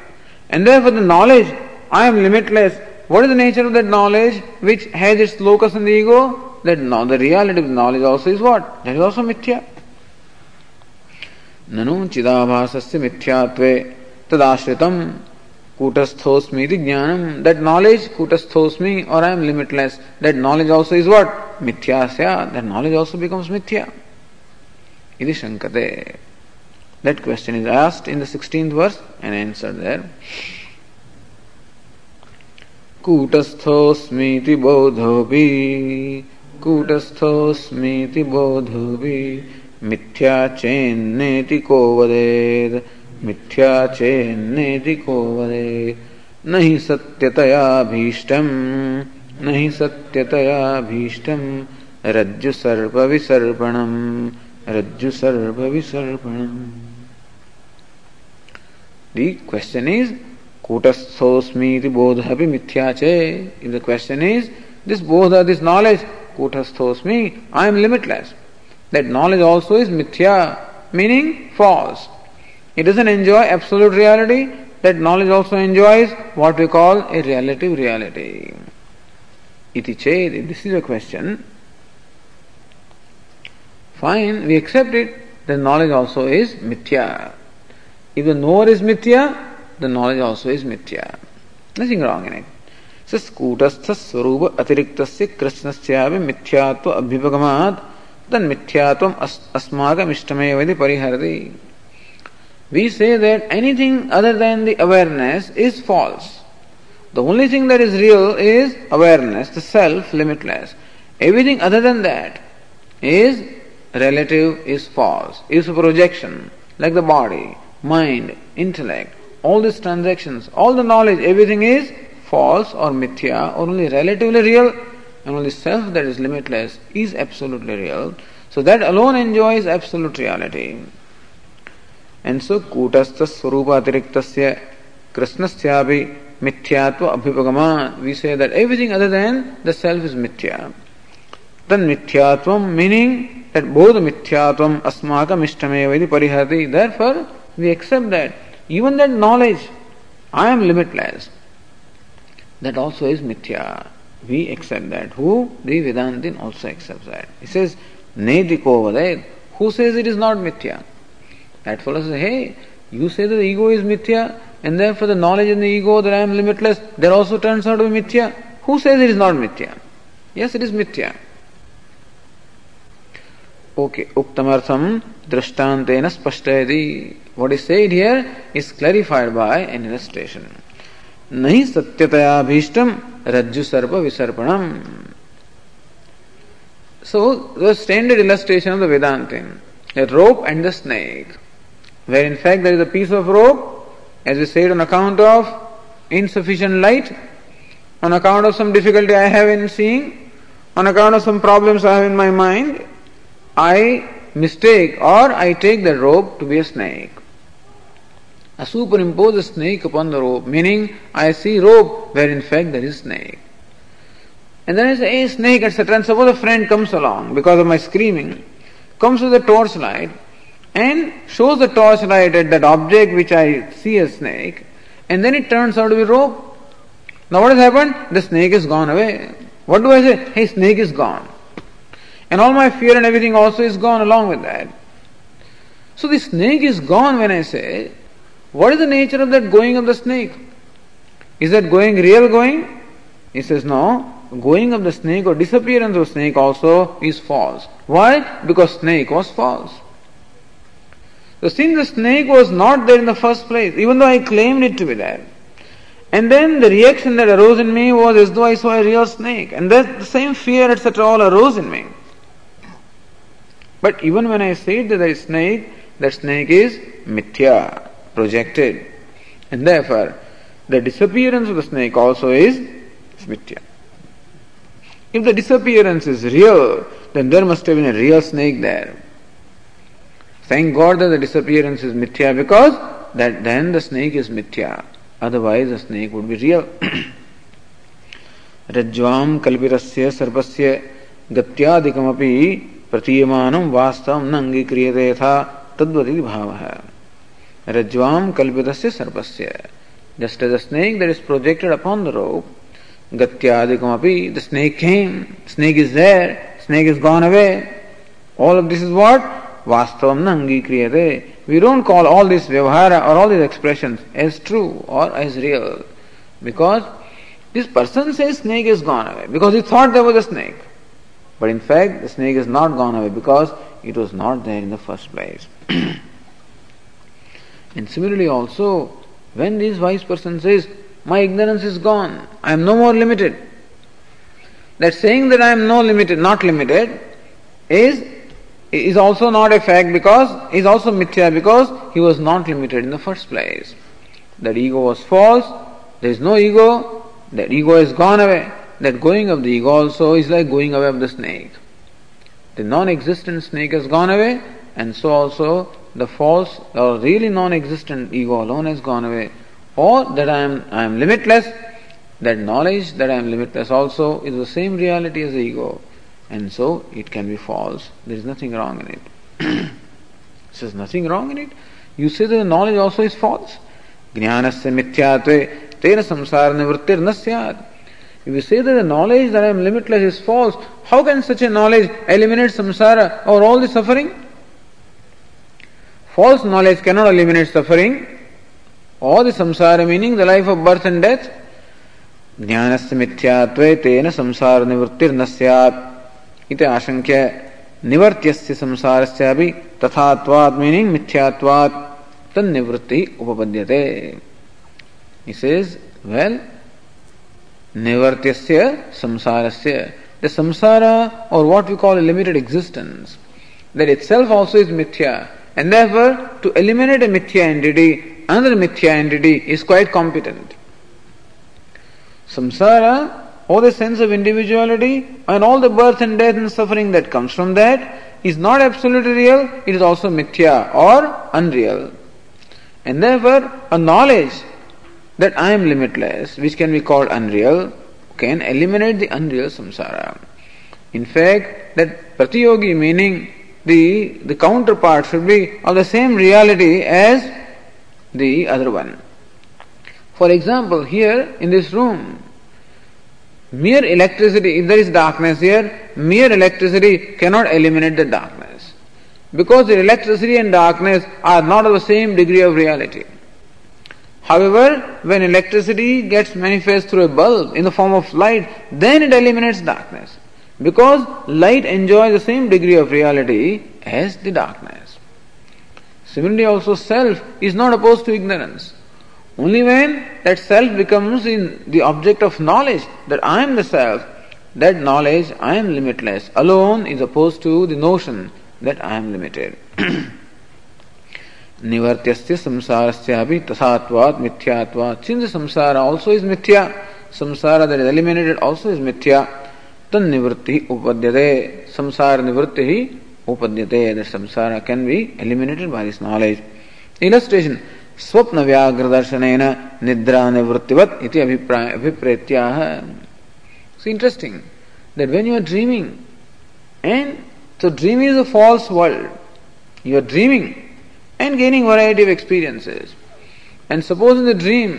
And therefore the knowledge, I am limitless. What is the nature of that knowledge which has its locus in the ego? that now the reality of knowledge also is what? That is also mithya. ननु चिदाभासस्य मिथ्यात्वे तदाश्रितम कूटस्थोस्मी ज्ञानम that knowledge कूटस्थोस्मी or I am limitless that knowledge also is what मिथ्या that knowledge also becomes मिथ्या इति शंकते that question is asked in the sixteenth verse and answer there कूटस्थोस्मीति बोधोपि कूटस्थोऽस्मीति बोधुवि मिथ्या चेन्नेति को वदे मिथ्या चेन्नेति को वदे नहि सत्यतया भीष्टम् सत्यतया भीष्टम् रज्जु रज्जुसर्पविसर्पणम् रज्जु दि क्वश्चन् इस् कूटस्थोऽस्मीति बोधः अपि मिथ्या चे दिस् बोध this knowledge Kutasthosmi, I am limitless. That knowledge also is mithya, meaning false. It doesn't enjoy absolute reality, that knowledge also enjoys what we call a relative reality. Iti ched, this is a question, fine, we accept it, then knowledge also is mithya. If the knower is mithya, the knowledge also is mithya. Nothing wrong in it. स्कूटस्थ स्वरूप अतिरिक्त कृष्णस्यापि मिथ्यात्व अभ्युपगमात् तन्मिथ्यात्वम् अस्माकमिष्टमेव इति परिहरति we say that anything other than the awareness is false. The only thing that is real is awareness, the self, limitless. Everything other than that is relative, is false, is a projection, like the body, mind, intellect, all these transactions, all the knowledge, everything is false or mithya or only relatively real, and only self that is limitless is absolutely real. So that alone enjoys absolute reality. And so Kutastha Swarupa Atiriktasya Krishnasyapi Mithyatva Abhipagama, we say that everything other than the self is mithya. Then mithyatvam meaning that both mithyatvam asmakam ishtameva parihati. Therefore, we accept that even that knowledge, I am limitless, that also is mithya. We accept that. Who? The Vedantin also accepts that. He says, Nediko Vadet. Who says it is not mithya? That fellow says, hey, you say that the ego is mithya, and therefore the knowledge in the ego that I am limitless, that also turns out to be mithya. Who says it is not mithya? Yes, it is mithya. Okay, uktamartham drashtantena spashtayati. What is said here is clarified by an illustration. नहीं सत्यतयाभीष्टम रज्जु सर्व विसर्पणम। So the standard illustration of the Vedanta rope and the snake where in fact there is a piece of rope as you said on account of insufficient light on account of some difficulty I have in seeing on account of some problems I have in my mind I mistake or I take the rope to be a snake I superimpose a snake upon the rope, meaning I see rope where in fact there is snake. And then I say, hey, snake, etc. And suppose a friend comes along because of my screaming, comes with a torchlight and shows the torchlight at that object which I see as snake, and then it turns out to be rope. Now what has happened? The snake is gone away. What do I say? Hey, snake is gone. And all my fear and everything also is gone along with that. So the snake is gone when I say, what is the nature of that going of the snake? Is that going real going? He says, no. Going of the snake or disappearance of snake also is false. Why? Because snake was false. So since the snake was not there in the first place, even though I claimed it to be there, and then the reaction that arose in me was as though I saw a real snake, and that the same fear, etc., all arose in me. But even when I said that there is snake, that snake is mithya, projected. And therefore, the disappearance of the snake also is mithya. If the disappearance is real, then there must have been a real snake there. Thank God that the disappearance is mithya because that then the snake is mithya. Otherwise the snake would be real. रज्ज्वाम कल्पितस्य सर्पस्य गत्यादिकमपि प्रतीयमानं वास्तवं न अंगीक्रियते यथा तद्वति भावः Rajvam kalvidasya sarvasya. Just as a snake that is projected upon the rope, gatyadikamapi, the snake came, snake is there, snake is gone away. All of this is what? Vastavam nangi kriyate. We don't call all this vyavhara or all these expressions as true or as real. Because this person says snake is gone away because he thought there was a snake. But in fact, the snake is not gone away because it was not there in the first place. [clears throat] and similarly, also, when this wise person says, My ignorance is gone, I am no more limited, that saying that I am no limited, not limited, is is also not a fact because is also mithya because he was not limited in the first place. That ego was false, there is no ego, that ego has gone away that going of the ego also is like going away of the snake. The non existent snake has gone away, and so also the false or really non-existent ego alone has gone away, or that I am I am limitless. That knowledge that I am limitless also is the same reality as the ego, and so it can be false. There is nothing wrong in it. [coughs] There is nothing wrong in it. You say that the knowledge also is false. Jnanasya mithyatve tena samsara nivrittir na. If you say that the knowledge that I am limitless is false, how can such a knowledge eliminate samsara or all the suffering? False knowledge cannot eliminate suffering or the samsara, meaning the life of birth and death. ज्ञानस्य मिथ्यात्वे तेन संसार निवृत्तिर्न स्यात् इति आशंक्य निवर्त्यस्य संसारस्यापि तथात्वात् मीनिंग मिथ्यात्वात् तन्निवृत्ति उपपद्यते he says well Nivartyasya samsarasya. The samsara, or what we call a limited existence, that itself also is mithya. And therefore, to eliminate a mithya entity, another mithya entity is quite competent. Samsara, all the sense of individuality, and all the birth and death and suffering that comes from that, is not absolutely real, it is also mithya or unreal. And therefore, a knowledge that I am limitless, which can be called unreal, can eliminate the unreal samsara. In fact, that pratiyogi meaning the, the counterpart should be of the same reality as the other one. For example, here in this room, mere electricity, if there is darkness here, mere electricity cannot eliminate the darkness. Because the electricity and darkness are not of the same degree of reality. However, when electricity gets manifest through a bulb in the form of light, then it eliminates darkness Because light enjoys the same degree of reality as the darkness. Similarly, also self is not opposed to ignorance. Only when that self becomes in the object of knowledge that I am the self, that knowledge I am limitless alone is opposed to the notion that I am limited. निवर्त्यस्य संसारस्यापि तथात्वात् मिथ्यात्वात् since samsara also is mithya samsara that is eliminated also is mithya तिवृत्ति nivritti संसार निवृत्ति ही upadyate. संसार can be eliminated eliminated this knowledge knowledge. स्वप्न व्याघ्र दर्शन निद्रा निवृत्तिवत इति अभिप्राय अभिप्रेत्या interesting that when you are dreaming and तो dream is a false world you are dreaming and gaining variety of experiences and suppose in the dream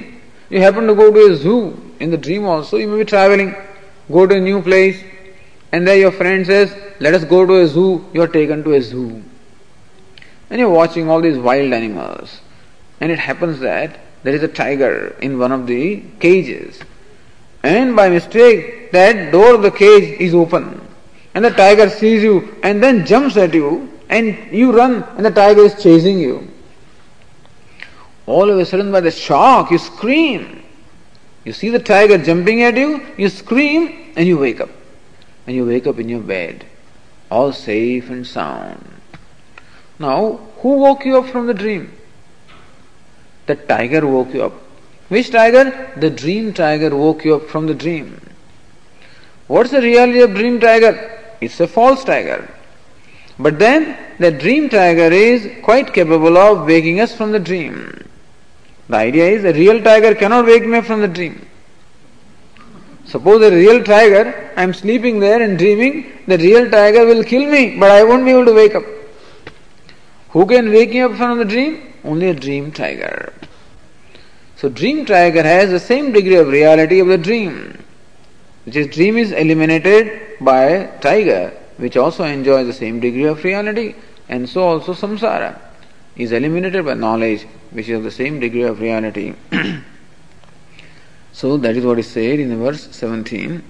you happen to go to a zoo in the dream also you may be travelling go to a new place, and there your friend says, Let us go to a zoo, you are taken to a zoo. And you're watching all these wild animals. And it happens that there is a tiger in one of the cages. And by mistake, that door of the cage is open. And the tiger sees you and then jumps at you and you run and the tiger is chasing you. All of a sudden, by the shock, you scream. You see the tiger jumping at you, you scream, and you wake up. And you wake up in your bed, all safe and sound. Now, who woke you up from the dream? The tiger woke you up. Which tiger? The dream tiger woke you up from the dream. What's the reality of dream tiger? It's a false tiger. But then the dream tiger is quite capable of waking us from the dream. The idea is a real tiger cannot wake me up from the dream. Suppose a real tiger, I am sleeping there and dreaming, the real tiger will kill me, but I won't be able to wake up. Who can wake me up from the dream? Only a dream tiger. So dream tiger has the same degree of reality of the dream. Which is dream is eliminated by tiger which also enjoys the same degree of reality, and so also samsara is eliminated by knowledge, which is of the same degree of reality. so that is what is said in verse 17.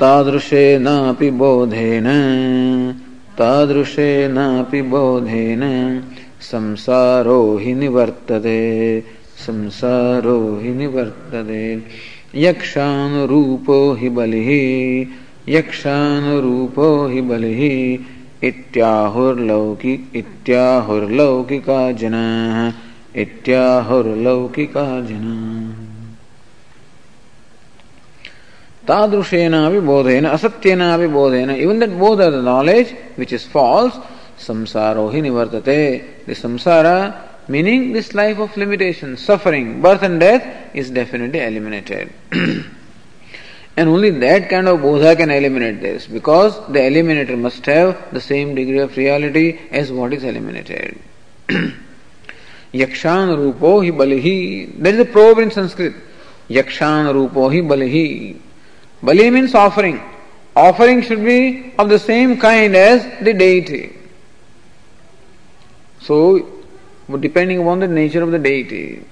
तादृशेनापि बोधेन तादृशेनापि बोधेन संसारो हि निवर्तते संसारो हि निवर्तते यक्षानुरूपो हि बलिः यक्षानुरूपो हि बलिः इत्याहुर्लौकिक इत्याहुर्लौकिका जनाः इत्याहुर्लौकिका जनाः। तादृशेनाभिबोधेन बोधेन इवन दट बोध the knowledge which is false संसारो ही निवर्तते दि संसार meaning this life of limitation suffering birth and death is definitely eliminated and only that kind of bodha can eliminate this because the eliminator must have the same degree of reality as what is eliminated. [clears throat] Yakshan rupo hi balihi. There is a proverb in Sanskrit. Yakshan rupo hi balihi. Bali means offering. Offering should be of the same kind as the deity. So depending upon the nature of the deity.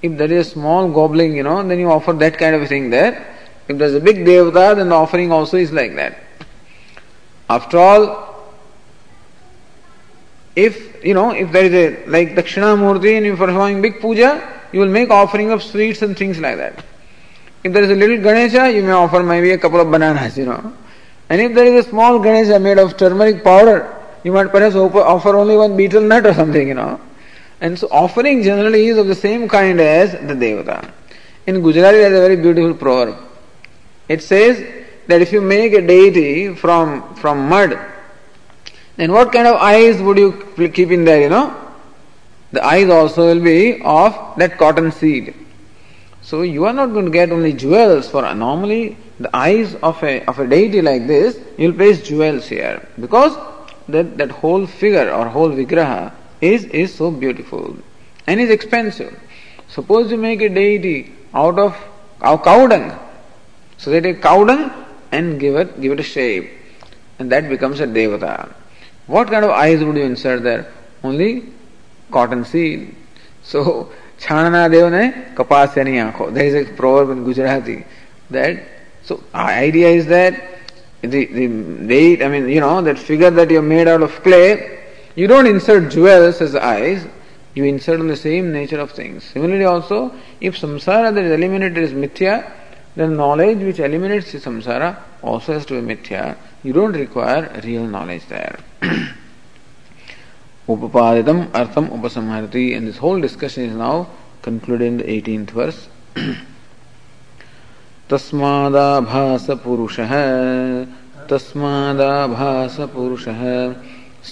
If there is a small gobbling, you know, then you offer that kind of thing there. If there's a big devata, then the offering also is like that. After all, if you know, if there is a like Dakshinamurti and you're performing big puja, you will make offering of sweets and things like that. If there is a little Ganesha, you may offer maybe a couple of bananas, you know. And if there is a small Ganesha made of turmeric powder, you might perhaps offer only one betel nut or something, you know. And so offering generally is of the same kind as the Devata. In Gujarati there is a very beautiful proverb. It says that if you make a deity from, from mud, then what kind of eyes would you keep in there, you know? The eyes also will be of that cotton seed. So you are not going to get only jewels for normally the eyes of a of a deity like this, you will place jewels here. Because that, that whole figure or whole vigraha is, is so beautiful and is expensive. Suppose you make a deity out of cow dung. So they take cow dung and give it give it a shape. And that becomes a devata. What kind of eyes would you insert there? Only cotton seed. So Chanana Devane Kapasya Aankho. There is a proverb in Gujarati that so our idea is that the, the date, I mean, you know, that figure that you made out of clay, you don't insert jewels as eyes, you insert on the same nature of things. Similarly also, if samsara that is eliminated is mithya, then knowledge which eliminates the samsara also has to be mithya. You don't require real knowledge there. Upapaditam artham upasamharati and this whole discussion is now concluded in the 18th verse. तस्मादाभास पुरुषः तस्मादाभास पुरुषः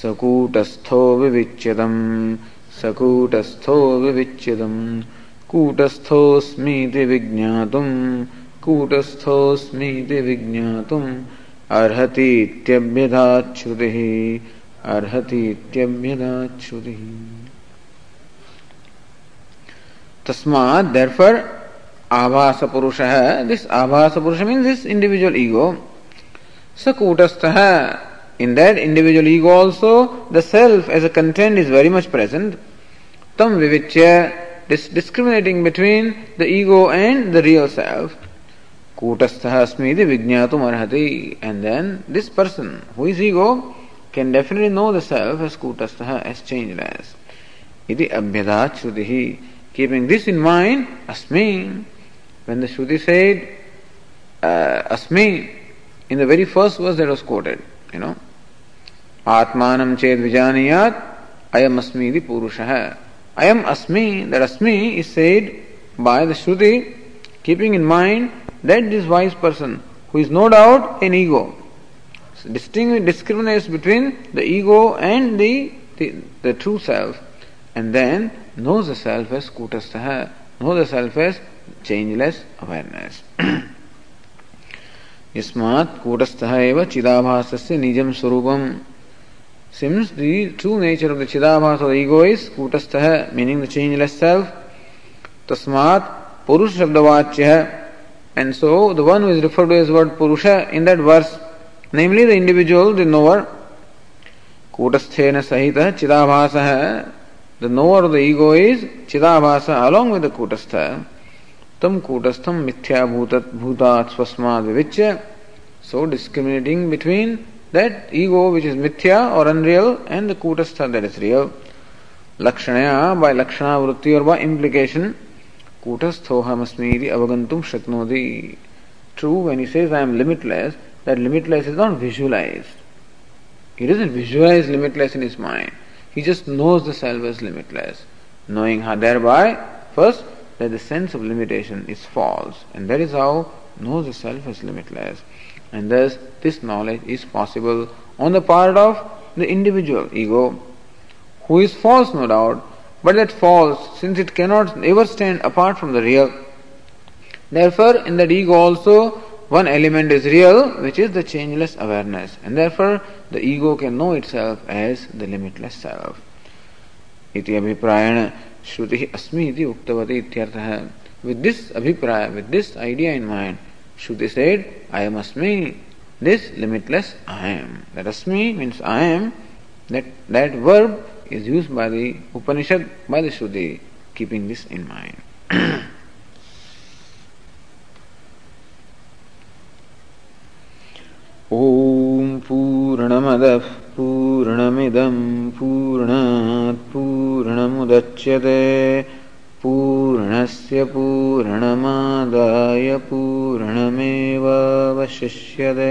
सकूटस्थो विविच्यतम् सकूटस्थो विविच्यतम् कूटस्थोऽस्मीति विज्ञातुम् कूटस्थोऽस्मीति विज्ञातुम् अर्हतीत्यभ्यदाच्छ्रुतिः अर्हतीत्यभ्यदाच्छ्रुतिः तस्मात् देयरफॉर आभास पुरुषः दिस् आभास पुरुष मींस दिस इंडिविजुअल ईगो स कूटस्थः। In that individual ego also the self as a content is very much present तम विविच्य this discriminating between the ego and the real self कूटस्थ अस्मी इति विज्ञातु अर्हति and then this person who is ego can definitely know the self as कूटस्थ as change as इति अभ्यदा श्रुति। कीपिंग दिस इन माइंड अस्मी। When the Shruti said Asmi in the very first verse that was quoted you know आत्मानं चेद् विजानीयात्, अयम् अस्मि इति पुरुषः। अयम् अस्मि दट् अस्मि is by the Shruti keeping in mind that this wise person, who is no doubt an ego, discriminates between the ego and the, the, the true self, and then knows the self as kutastha, knows the self as changeless awareness. [clears throat] Yasmat kutastha eva chidabhasasya nijam swarupam. Since the true nature of the chidabhasa of the ego is kutastha, meaning the changeless self, tasmat purush shabdavachya. And so the one who is referred to as word Purusha in that verse, namely the individual, the knower, Kutasthena Sahita Chidabhasaha, the knower of the ego is Chidabhasa along with the Kutastha. Tam Kutastham Mithya Bhutat Bhutat Swasmad Vivicya. So discriminating between that ego which is Mithya or unreal and the Kutastha that is real. Lakshanaya by Lakshana Vritti or by implication kutasthohamasmi iti avagantum shaknoti true when he says i am limitless that limitless is not visualized. He doesn't visualize limitless in his mind. He just knows the self as limitless. Knowing how thereby first that the sense of limitation is false, and that is how knows the self as limitless. And thus, this knowledge is possible on the part of the individual ego, who is false, no doubt, but that false, since it cannot ever stand apart from the real. Therefore, in that ego also, one element is real, which is the changeless awareness, and therefore the ego can know itself as the limitless self. इति अभिप्रायण Shruti Asmi iti uktavati ityartha. With this abhipraya, with this idea in mind, Shruti said, I am Asmi, this limitless I am. That Asmi means I am, that, that verb is used by the Upanishad, by the Shruti, keeping this in mind. ॐ पूर्णमदः पूर्णमिदं पूर्णात् पूर्णमुदच्यते पूर्णस्य पूर्णमादाय पूर्णमेवावशिष्यते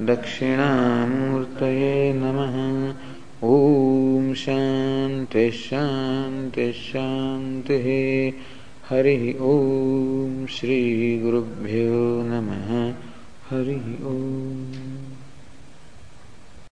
दक्षिणामूर्तये नमः। ॐ शान्ति शान्ति शान्तिः। हरिः ॐ श्रीगुरुभ्यो नमः। हरिः ॐ।